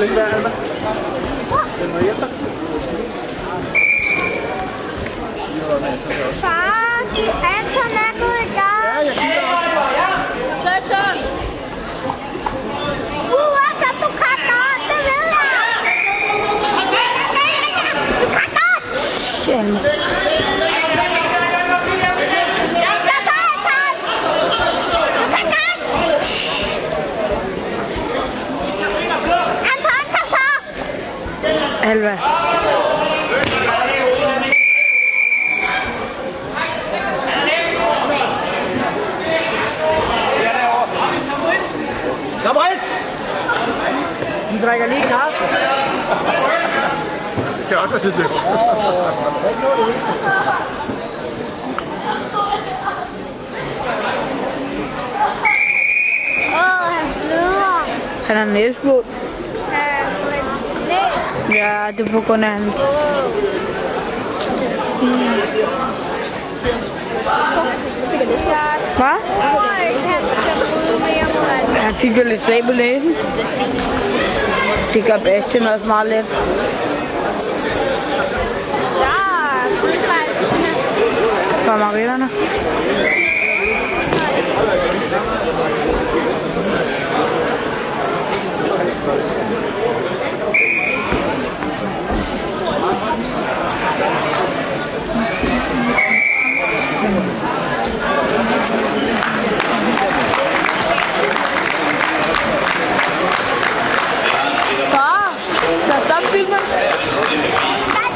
Sling der, Alba. Den må hjælpe dig. Far, Anton er gået i gang. Ja, jeg kigger også. Du kan godt, det ved jeg. Du kan godt. Ja, så, Anton. Du kan godt. Anton, kom så. Alva. Kom, Ritz! Vi drikker lige kaffe. Det skal også være tid til. Åh, han bløder. Han har næsblod. Han er på hans knæ. Ja, det er på grund. Hvad? Han fik jo lidt slag på næsen. Det gør Bastian også meget let. er maritterne.